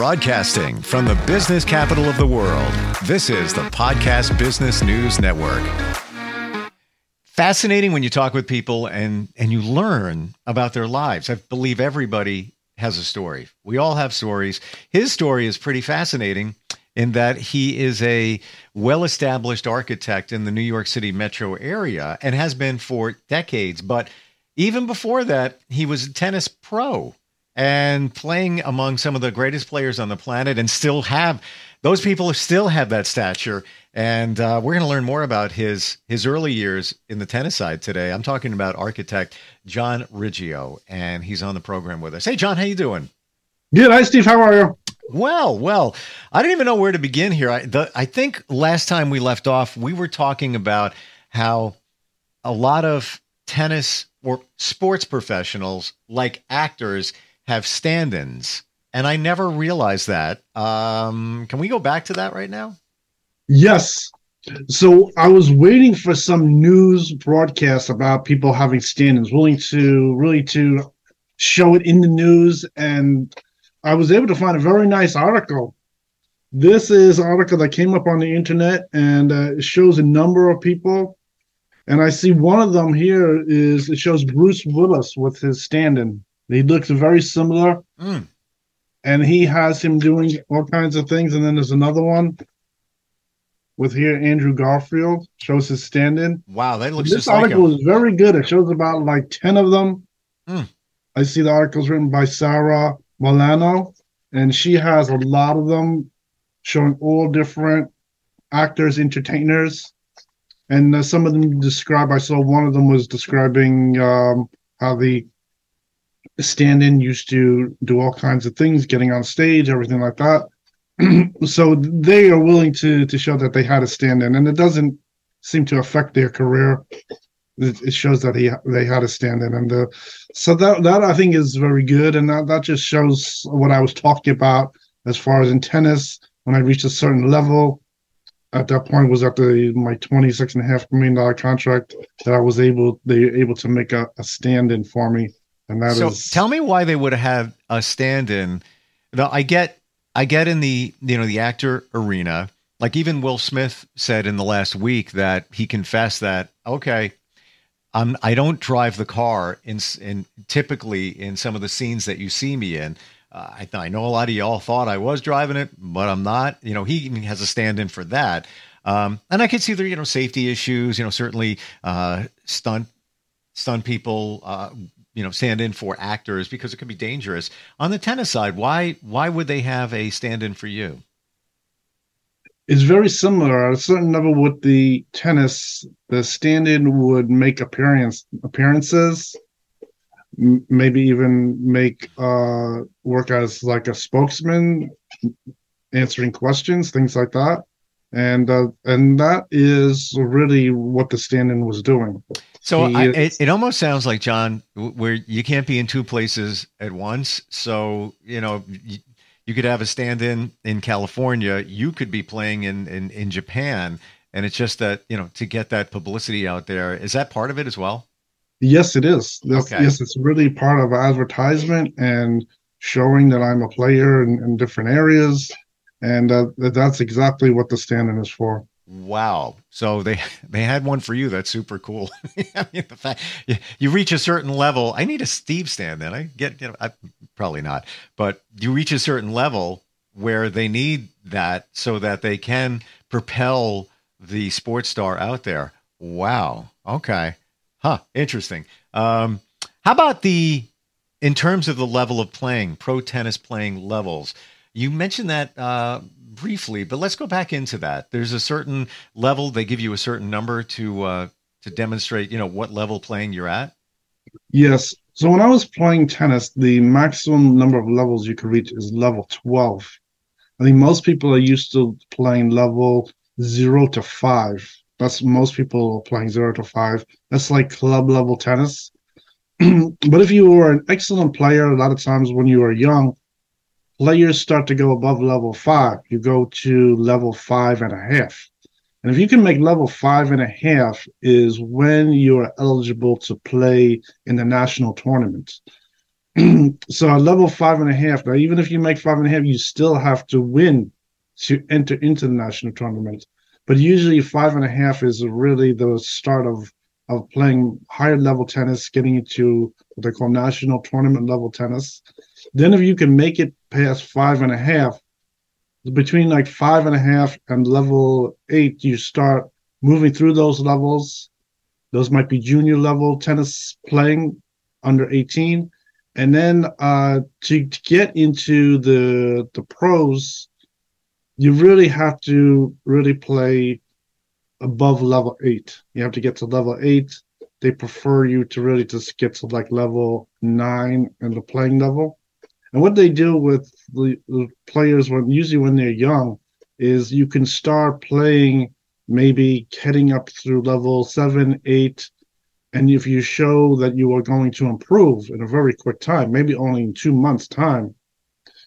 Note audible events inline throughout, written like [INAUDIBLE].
Broadcasting from the business capital of the world, this is the Podcast Business News Network. Fascinating when you talk with people and, and you learn about their lives. I believe everybody has a story. We all have stories. His story is pretty fascinating in that he is a well established architect in the New York City metro area and has been for decades. But even before that, he was a tennis pro and playing among some of the greatest players on the planet and still have those people still have that stature. And uh, we're going to learn more about his his early years in the tennis side today. I'm talking about architect john riggio and he's on the program with us. Hey john how you doing? Good. Hi steve. How are you? Well well i don't even know where to begin here. I, the, I think last time we left off we were talking about how a lot of tennis or sports professionals like actors have stand-ins, and I never realized that. Um, can we go back to that right now? Yes. So I was waiting for some news broadcast about people having stand-ins, willing to really to show it in the news, and I was able to find a very nice article. This is an article that came up on the internet, and uh, it shows a number of people. And I see one of them here is it shows Bruce Willis with his stand-in. He looks very similar. Mm. And he has him doing all kinds of things. And then there's another one with here Andrew Garfield shows his stand-in. Wow, that looks. This article like is very good. It shows about like ten of them. Mm. I see the articles written by Sarah Milano, and she has a lot of them showing all different actors, entertainers, and uh, some of them describe. I saw one of them was describing um, how the stand-in used to do all kinds of things, getting on stage, everything like that. [CLEARS THROAT] so they are willing to to show that they had a stand-in, and it doesn't seem to affect their career. It, shows that he they had a stand-in, and uh, so that that I think is very good, and that that just shows what I was talking about as far as in tennis. When I reached a certain level, at that point was at the my twenty six and a half million dollar contract that I was able they were able to make a, a stand in for me and that so is... tell me why they would have had a stand-in. Now, I get, I get in the you know the actor arena. Like even Will Smith said in the last week that he confessed that okay, I'm I don't drive the car in in typically in some of the scenes that you see me in. Uh, I, I know a lot of y'all thought I was driving it, but I'm not. You know, he has a stand-in for that. Um, and I could see there, you know, safety issues. You know, certainly uh, stunt stunt people uh, you know stand in for actors because it can be dangerous. On the tennis side, why why would they have a stand in for you? It's very similar at a certain level with the tennis. The stand-in would make appearance appearances, maybe even make uh, work as like a spokesman, answering questions, things like that, and uh, and that is really what the stand-in was doing. So I, it, it almost sounds like John, where you can't be in two places at once. So you know, you, you could have a stand-in in California. You could be playing in, in in Japan, and it's just that you know to get that publicity out there. Is that part of it as well? Yes, it is. That's, okay. Yes, it's really part of advertisement and showing that I'm a player in, in different areas, and uh, that's exactly what the stand-in is for. Wow. So they [LAUGHS] they had one for you. That's super cool. [LAUGHS] I mean, the fact you, you, reach a certain level. I need a Steve stand then. I get you know, I, probably not, but you reach a certain level where they need that so that they can propel the sports star out there. Wow. Okay. Huh. Interesting. Um, how about the in terms of the level of playing, pro tennis playing levels? You mentioned that uh, briefly, but let's go back into that. There's a certain level; they give you a certain number to uh, to demonstrate, you know, what level playing you're at. Yes. So when I was playing tennis, the maximum number of levels you can reach is level twelve. I think most people are used to playing level zero to five. That's most people playing zero to five. That's like club level tennis. [CLEARS THROAT] but if you were an excellent player, a lot of times when you were young, players start to go above level five. You go to level five and a half. And if you can make level five and a half, is when you are eligible to play in the national tournament. [CLEARS THROAT] so at level five and a half, now even if you make five and a half, you still have to win to enter into the national tournament. But usually five and a half is really the start of of playing higher level tennis, getting into what they call national tournament level tennis. Then if you can make it past five and a half, between like five and a half and level eight, you start moving through those levels. Those might be junior level tennis playing under 18. And then uh, to, to get into the the pros, you really have to really play above level eight. You have to get to level eight. They prefer you to really just get to like level nine in the playing level. And what they do with the, the players when usually when they're young is you can start playing maybe heading up through level seven, eight, and if you show that you are going to improve in a very quick time, maybe only in two months' time,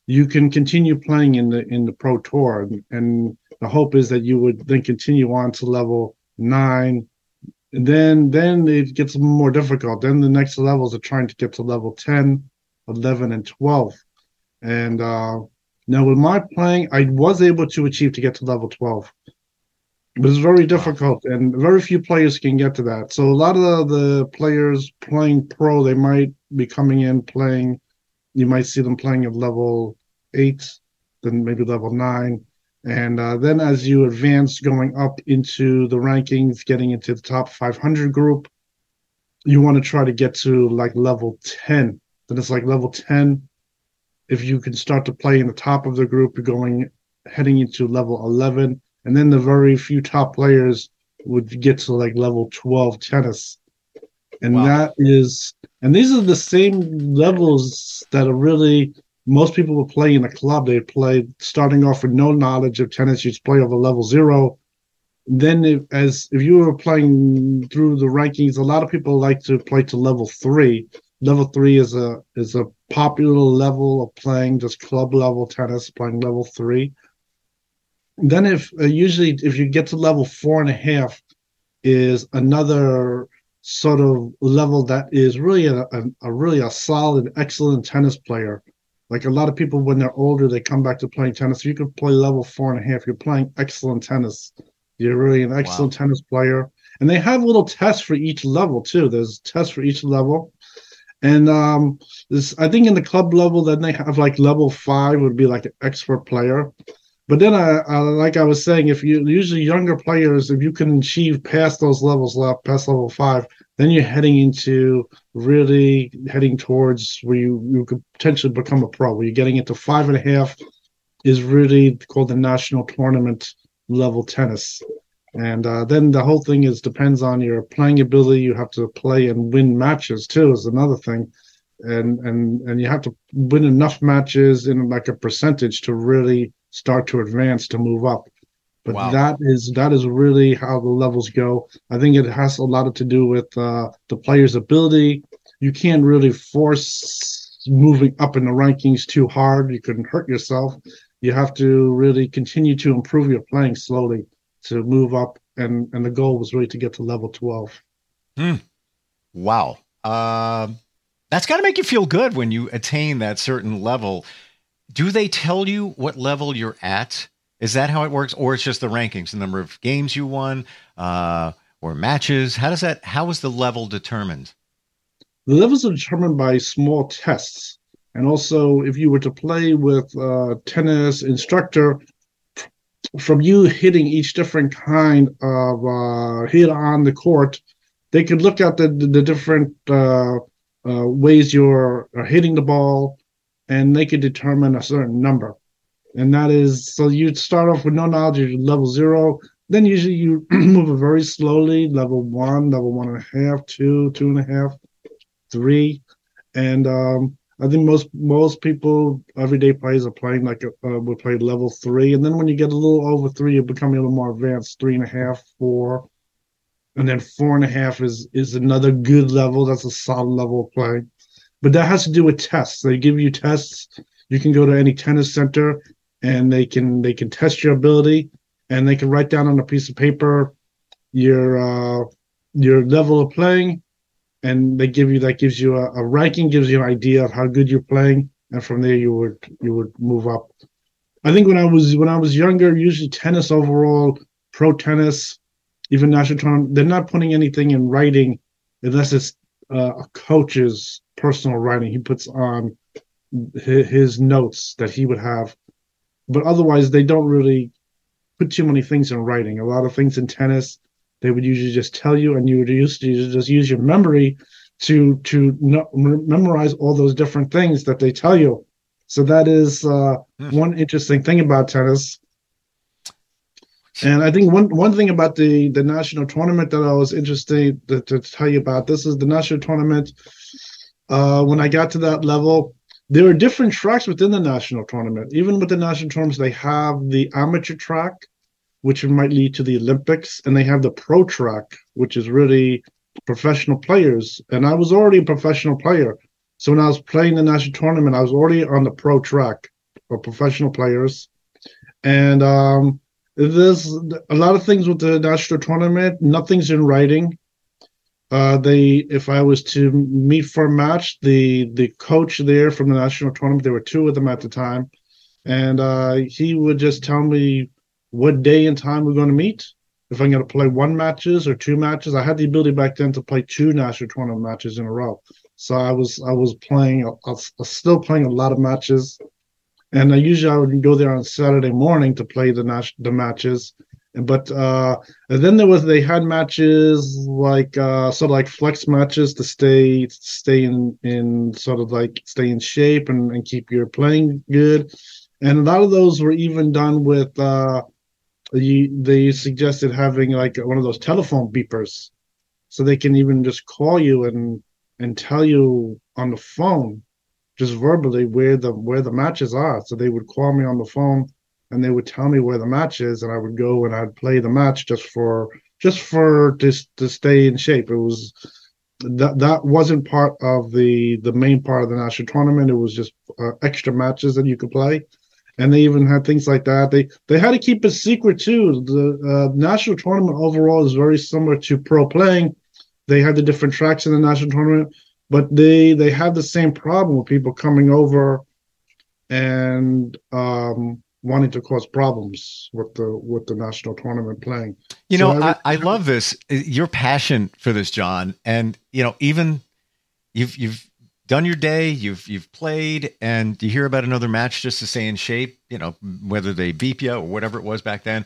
you can continue playing in the in the pro tour. And, and the hope is that you would then continue on to level nine. And then then it gets more difficult. Then the next levels are trying to get to level 10, 11, and 12. And uh, now with my playing, I was able to achieve to get to level 12 but it's very difficult and very few players can get to that. So a lot of the, the, players playing pro they might be coming in playing you might see them playing at level eight then maybe level nine. And uh, then as you advance going up into the rankings getting into the top 500 group you want to try to get to like level 10 then it's like level 10 if you can start to play in the top of the group you're going heading into level 11 and then the very few top players would get to like level 12 tennis. And wow. that is and these are the same levels that are really most people will play in a club they play starting off with no knowledge of tennis you play over level zero. Then if, as if you were playing through the rankings a lot of people like to play to level three level three is a is a popular level of playing just club level tennis playing level three. Then if uh, usually if you get to level four and a half is another sort of level that is really a, a, a, really a solid excellent tennis player. Like a lot of people when they're older they come back to playing tennis. If you can play level four and a half you're playing excellent tennis. You're really an excellent wow. tennis player. And they have little tests for each level too. There's tests for each level and um this i think in the club level then they have like level five would be like an expert player but then, I, I, like I was saying, if you usually younger players, if you can achieve past those levels, left past level five, then you're heading into really heading towards where you, you could potentially become a pro. Where you're getting into five and a half is really called the national tournament level tennis. And uh, then the whole thing is depends on your playing ability. You have to play and win matches too. Is another thing, and and and you have to win enough matches in like a percentage to really start to advance to move up. But wow. that is that is really how the levels go. I think it has a lot to do with uh, the player's ability. You can't really force moving up in the rankings too hard. You can hurt yourself. You have to really continue to improve your playing slowly to move up. And and the goal was really to get to level twelve. Hmm. Wow. Um, that's got to make you feel good when you attain that certain level do they tell you what level you're at? Is that how it works, or it's just the rankings, the number of games you won, uh, or matches? How does that? How is the level determined? The levels are determined by small tests, and also if you were to play with a tennis instructor, from you hitting each different kind of uh, hit on the court, they could look at the the, different uh, uh, ways you're hitting the ball, and they could determine a certain number. And that is so you'd start off with no knowledge of level zero. Then usually you [CLEARS THROAT] move very slowly, level one, level one and a half, two, two and a half, three. And um, I think most most people, everyday players, are playing like uh, would play level three, and then when you get a little over three, you become a little more advanced, three and a half, four, and then four and a half is is another good level. That's a solid level of play but that has to do with tests. They give you tests. You can go to any tennis center and they can they can test your ability and they can write down on a piece of paper your uh, your level of playing and they give you that gives you a, a ranking, gives you an idea of how good you're playing, and from there you would you would move up. I think when I was when I was younger, usually tennis overall, pro tennis, even national tournament, they're not putting anything in writing unless it's uh, a coach's personal writing. He puts on his, his notes that he would have, but otherwise they don't really put too many things in writing. A lot of things in tennis they would usually just tell you, and you would use to just use your memory to to no, memorize all those different things that they tell you. So that is uh, mm. one interesting thing about tennis. And I think one one thing about the the national tournament that I was interested to, to tell you about this is the national tournament. Uh, when I got to that level, there are different tracks within the national tournament. Even with the national tournaments, they have the amateur track, which might lead to the Olympics, and they have the pro track, which is really professional players. And I was already a professional player. So when I was playing the national tournament, I was already on the pro track for professional players. And um, there's a lot of things with the national tournament. Nothing's in writing. Uh, they, if I was to meet for a match, the the coach there from the national tournament, there were two of them at the time, and uh, he would just tell me what day and time we're going to meet. If I'm going to play one matches or two matches, I had the ability back then to play two national tournament matches in a row. So I was I was playing, I was still playing a lot of matches, and I usually I would go there on Saturday morning to play the nas- the matches. But uh, and then there was they had matches like uh, sort of like flex matches to stay stay in in sort of like stay in shape and, and keep your playing good, and a lot of those were even done with uh, you, they suggested having like one of those telephone beepers, so they can even just call you and and tell you on the phone, just verbally where the where the matches are. So they would call me on the phone and they would tell me where the match is, and I would go and I'd play the match just for just for just to stay in shape. It was that that wasn't part of the the main part of the national tournament. It was just uh, extra matches that you could play and they even had things like that. They they had to keep it secret too. The uh, national tournament overall is very similar to pro playing. They had the different tracks in the national tournament, but they they had the same problem with people coming over and um, wanting to cause problems with the with the national tournament playing. You so know, I, I love this your passion for this, John, and you know even you've you've done your day, you've you've played, and you hear about another match just to stay in shape. You know, whether they beep you or whatever it was back then,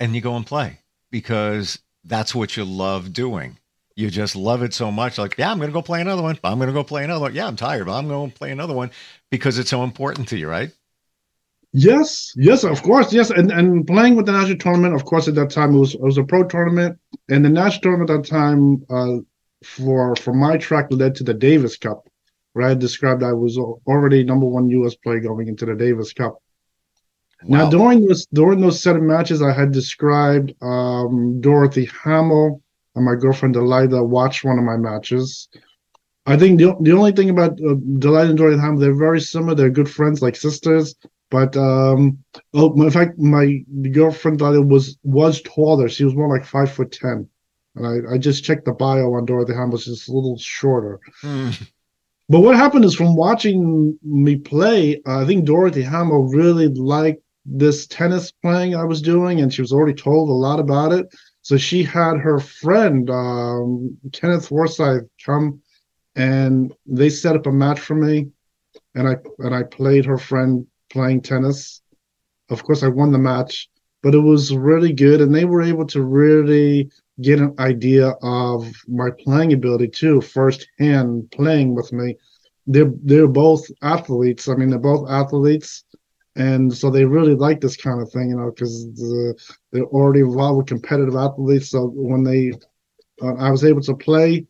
and you go and play because that's what you love doing. You just love it so much. Like, yeah, I'm going to go play another one. I'm going to go play another one. Yeah, I'm tired, but I'm going to play another one because it's so important to you, right? Yes, yes, of course, yes, and and playing with the national tournament, of course, at that time it was it was a pro tournament, and the national tournament at that time uh, for for my track led to the Davis Cup, where I described I was already number one U.S. player going into the Davis Cup. Wow. Now during this during those seven matches, I had described um, Dorothy Hamill and my girlfriend Delilah watched one of my matches. I think the, the only thing about uh, Delilah and Dorothy Hamill, they're very similar. They're good friends, like sisters. But um, oh, in fact, my girlfriend Delilah was was taller. She was more like five foot ten. And I, I just checked the bio on Dorothy Hamill. She's a little shorter. Mm. But what happened is from watching me play, I think Dorothy Hamill really liked this tennis playing I was doing, and she was already told a lot about it. So she had her friend um, Kenneth Forsythe come, and they set up a match for me, and I and I played her friend playing tennis. Of course, I won the match, but it was really good, and they were able to really get an idea of my playing ability too, firsthand playing with me. They're they're both athletes. I mean, they're both athletes, and so they really like this kind of thing, you know, because the, they're already involved with competitive athletes. So when they, uh, I was able to play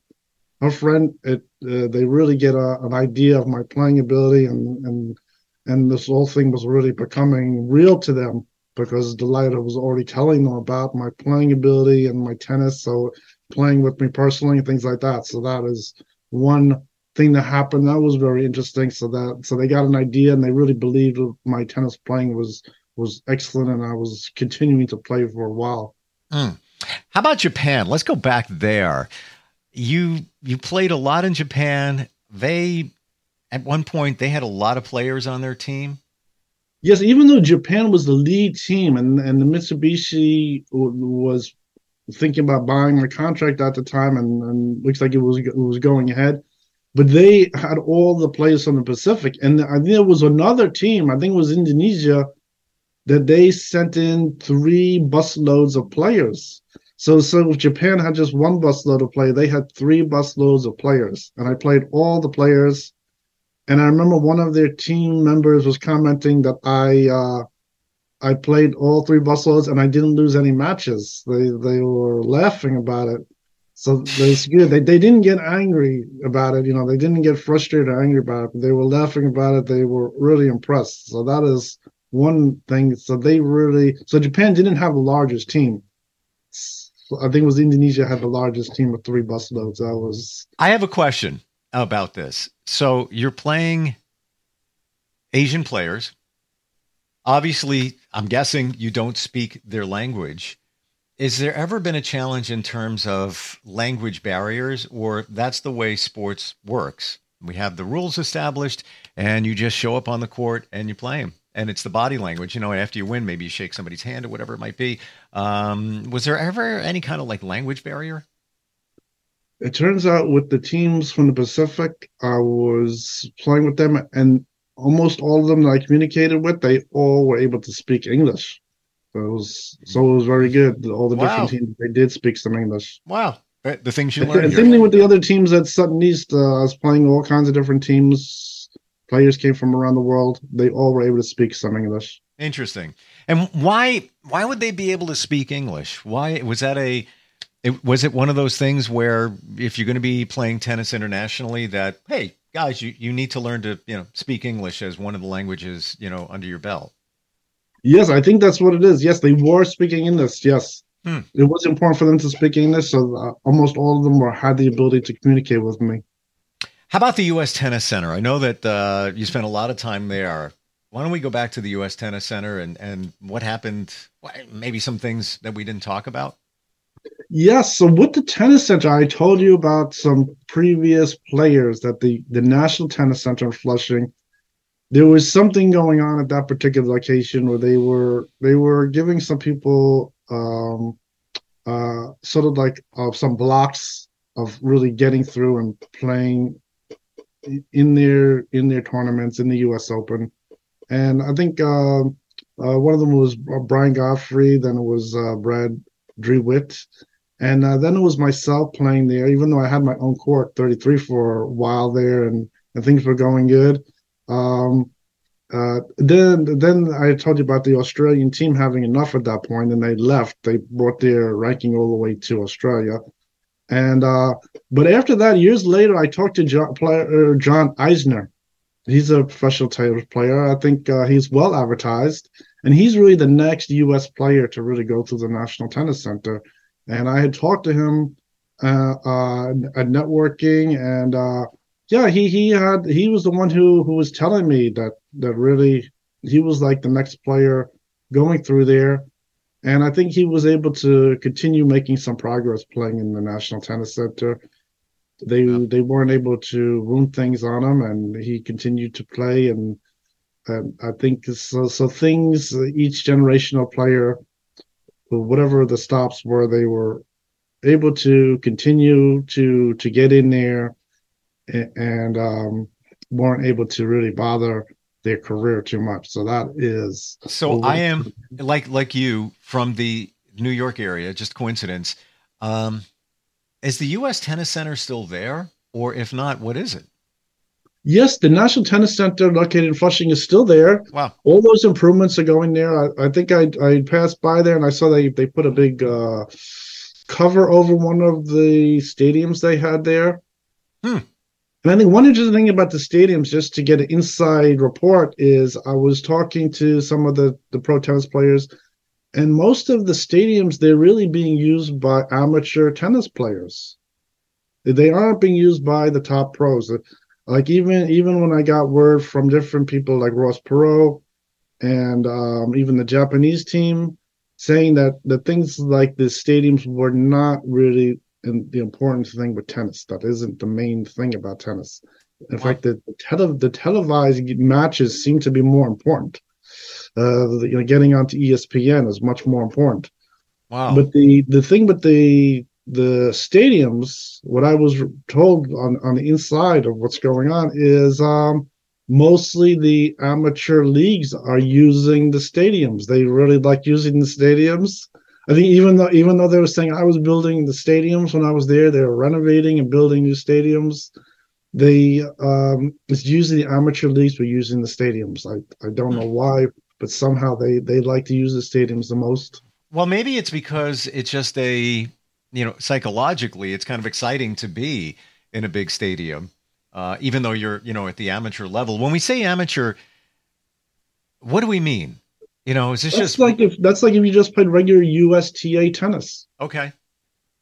a friend, it uh, they really get a, an idea of my playing ability, and and and this whole thing was really becoming real to them because Delilah was already telling them about my playing ability and my tennis. So playing with me personally and things like that. So that is one thing that happened that was very interesting. So that so they got an idea and they really believed my tennis playing was was excellent and I was continuing to play for a while. Mm. How about Japan? Let's go back there. you you played a lot in Japan. They at one point they had a lot of players on their team. Yes, even though Japan was the lead team and and the Mitsubishi was thinking about buying my contract at the time, and, and looks like it was it was going ahead. But they had all the players from the Pacific, and I think there was another team. I think it was Indonesia that they sent in three busloads of players. So, so if Japan had just one busload of players, they had three busloads of players, and I played all the players. And I remember one of their team members was commenting that I uh, I played all three busloads and I didn't lose any matches. They they were laughing about it. So good. [LAUGHS] They they didn't get angry about it. You know, they didn't get frustrated or angry about it. They were laughing about it. They were really impressed. So that is one thing. So they really so Japan didn't have the largest team. I think it was Indonesia had the largest team of three busloads. That was. I have a question about this. So you're playing Asian players. Obviously, I'm guessing you don't speak their language. Is there ever been a challenge in terms of language barriers, or that's the way sports works? We have the rules established, and you just show up on the court and you play them and it's the body language. You know, after you win, maybe you shake somebody's hand or whatever it might be. Um, was there ever any kind of like language barrier? It turns out with the teams from the Pacific, I was playing with them, and almost all of them that I communicated with, they all were able to speak English. So it was so it was very good. All the wow. different teams they did speak some English. Wow, the things you learned. And same thing with the other teams at Sutton East. Uh, I was playing all kinds of different teams players came from around the world. They all were able to speak some English. Interesting. And why why would they be able to speak English? Why was that a it, was it one of those things where if you're going to be playing tennis internationally that hey guys you, you need to learn to you know speak English as one of the languages you know under your belt. Yes, I think that's what it is. Yes, they were speaking English. Yes, hmm. it was important for them to speak English, so uh, almost all of them were had the ability to communicate with me. How about the U.S. Tennis Center? I know that uh, you spent a lot of time there. Why don't we go back to the U.S. Tennis Center and, and what happened? Maybe some things that we didn't talk about? Yes. So with the tennis center, I told you about some previous players that the, the National Tennis Center in Flushing, there was something going on at that particular location where they were they were giving some people um, uh, sort of like uh, some blocks of really getting through and playing in their in their tournaments in the U.S. Open, and I think uh, uh, one of them was Brian Godfrey. Then it was uh, Brad Drewett, and uh, then it was myself playing there. Even though I had my own court, 33 for a while there, and, and things were going good. Um, uh, then then I told you about the Australian team having enough at that point, and they left. They brought their ranking all the way to Australia. And uh, but after that, years later, I talked to John, player, John Isner. He's a professional tennis player. I think uh, he's well advertised, and he's really the next U.S. player to really go through the National Tennis Center. And I had talked to him uh, uh, at networking, and uh, yeah, he he had he was the one who who was telling me that that really he was like the next player going through there and I think he was able to continue making some progress playing in the National Tennis Center. They yeah. they weren't able to ruin things on him, and he continued to play. And, and I think so. So things each generational player, whatever the stops were, they were able to continue to to get in there, and, and um, weren't able to really bother their career too much. So that is so I am like like you from the New York area, just coincidence. Um, is the U.S. Tennis Center still there, or if not, what is it? Yes, the National Tennis Center located in Flushing is still there. Wow. All those improvements are going there. I, I think I, I passed by there and I saw they, they put a big uh, cover over one of the stadiums they had there. Hmm. And I think one interesting thing about the stadiums, just to get an inside report, is I was talking to some of the, the pro tennis players, and most of the stadiums, they're really being used by amateur tennis players. They aren't being used by the top pros. Like even even when I got word from different people like Ross Perot and um, even the Japanese team saying that the things like the stadiums were not really in the important thing with tennis. That isn't the main thing about tennis. In wow. fact, the the, tele, the televised matches seem to be more important. Uh, the, you know, getting onto ESPN is much more important. Wow. But the the thing with the the stadiums, what I was told on on the inside of what's going on is um, mostly the amateur leagues are using the stadiums. They really like using the stadiums. I think even though even though they were saying I was building the stadiums when I was there, they were renovating and building new stadiums. They um, it's usually the amateur leagues were using the stadiums. I, I don't know why, but somehow they they like to use the stadiums the most. Well, maybe it's because it's just a you know psychologically it's kind of exciting to be in a big stadium uh, even though you're you know at the amateur level. When we say amateur, what do we mean? You know, is this that's just like if that's like if you just played regular USTA tennis? Okay,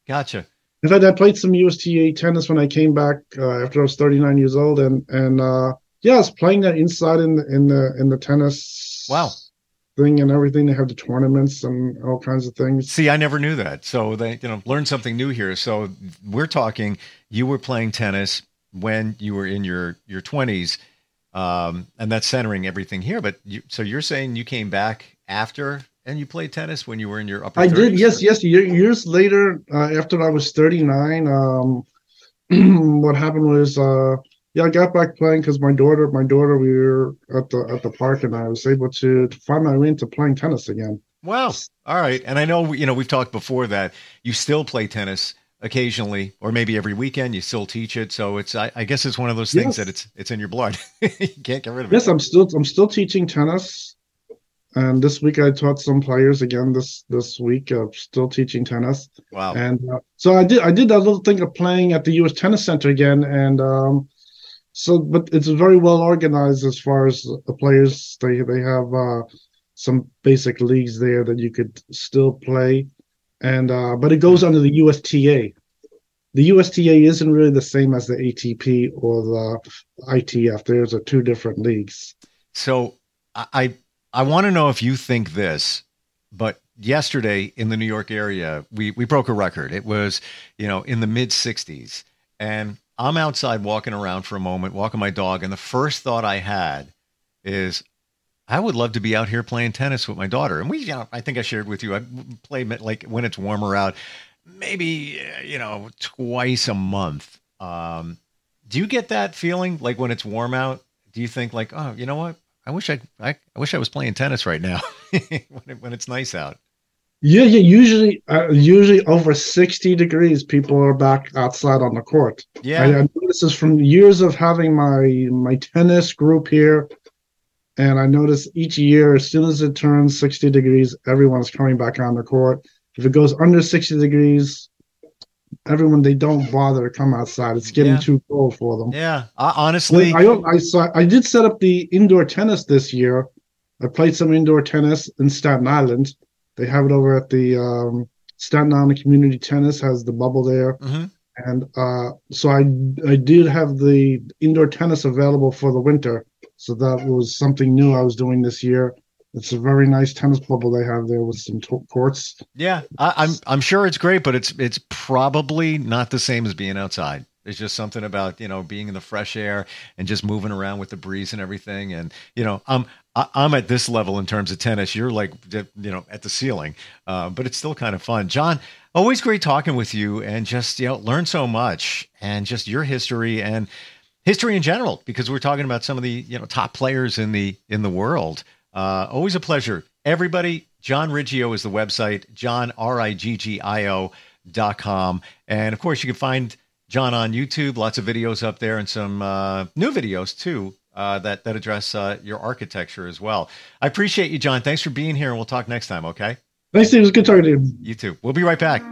gotcha. In fact, I played some USTA tennis when I came back uh, after I was 39 years old, and and uh, yeah, I was playing that inside in the in the in the tennis. Wow. Thing and everything. They have the tournaments and all kinds of things. See, I never knew that. So they, you know, learned something new here. So we're talking. You were playing tennis when you were in your your 20s um, and that's centering everything here but you, so you're saying you came back after and you played tennis when you were in your upper I 30s, did yes yes years later uh, after I was 39 um, [CLEARS THROAT] what happened was uh, yeah I got back playing because my daughter my daughter we were at the at the park and I was able to, to find my way into playing tennis again. Wow. All right. And I know, you know, we've talked before that you still play tennis occasionally or maybe every weekend. You still teach it. So it's i, I guess it's one of those things yes. that it's it's in your blood. [LAUGHS] You can't get rid of yes, it. Yes i'm still i'm still teaching tennis. And this week i taught some players again this this week i'm still teaching tennis. Wow. And uh, so i did i did that little thing of playing at the us tennis center again. And um so but it's very well organized as far as the players they they have uh some basic leagues there that you could still play and uh, but it goes under the USTA. The USTA isn't really the same as the ATP or the ITF. There's a two different leagues. So I I want to know if you think this, but yesterday in the New York area, we we broke a record. It was you know in the mid 60s, and I'm outside walking around for a moment, walking my dog, and the first thought I had is I would love to be out here playing tennis with my daughter. And we, you know, I think I shared with you, I play like when it's warmer out, maybe, you know, twice a month. Um, do you get that feeling like when it's warm out? Do you think like, oh, you know what? I wish I, I, I wish I was playing tennis right now [LAUGHS] when, it, when it's nice out. Yeah, yeah. Usually, uh, usually over sixty degrees, people are back outside on the court. Yeah, I, I this is from years of having my my tennis group here and I notice each year, as soon as it turns 60 degrees, everyone's coming back on the court. If it goes under 60 degrees, everyone they don't bother to come outside. It's getting yeah. too cold for them. Yeah, uh, honestly, I, I saw I did set up the indoor tennis this year. I played some indoor tennis in Staten Island. They have it over at the um, Staten Island Community Tennis has the bubble there. Mm-hmm. And uh, so I I did have the indoor tennis available for the winter. So that was something new I was doing this year. It's a very nice tennis bubble they have there with some t- courts. Yeah, I, I'm I'm sure it's great, but it's it's probably not the same as being outside. There's just something about you know being in the fresh air and just moving around with the breeze and everything. And you know, I'm I'm at this level in terms of tennis. You're like you know at the ceiling, uh, but it's still kind of fun. John, always great talking with you, and just you know learn so much and just your history and history in general because we're talking about some of the you know top players in the in the world. Uh, always a pleasure. Everybody, John Riggio is the website, John R I G G I O dot com, and of course you can find John on YouTube. Lots of videos up there and some uh, new videos too. Uh, that that address uh, your architecture as well. I appreciate you, John. Thanks for being here, and we'll talk next time. Okay. Thanks, Steve. It was good talking to you. You too. We'll be right back.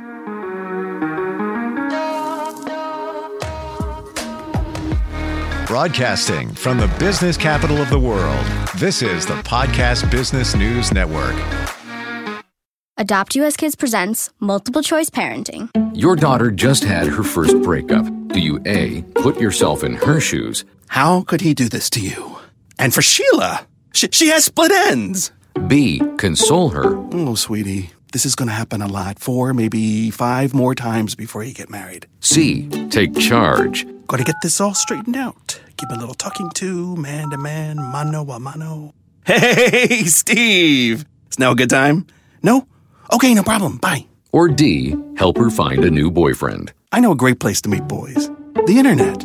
Broadcasting from the business capital of the world, this is the Podcast Business News Network. Adopt US Kids presents Multiple Choice Parenting. Your daughter just had her first breakup. Do you A, put yourself in her shoes? How could he do this to you? And for Sheila, she, she has split ends. B, console her. Oh, sweetie. this is going to happen a lot. Four, maybe five more times before you get married. C. Take charge. Gotta get this all straightened out. Give a little talking to, man to man, mano a mano. Hey, [LAUGHS] Steve! It's now a good time? No? Okay, no problem. Bye. Or D. Help her find a new boyfriend. I know a great place to meet boys the internet.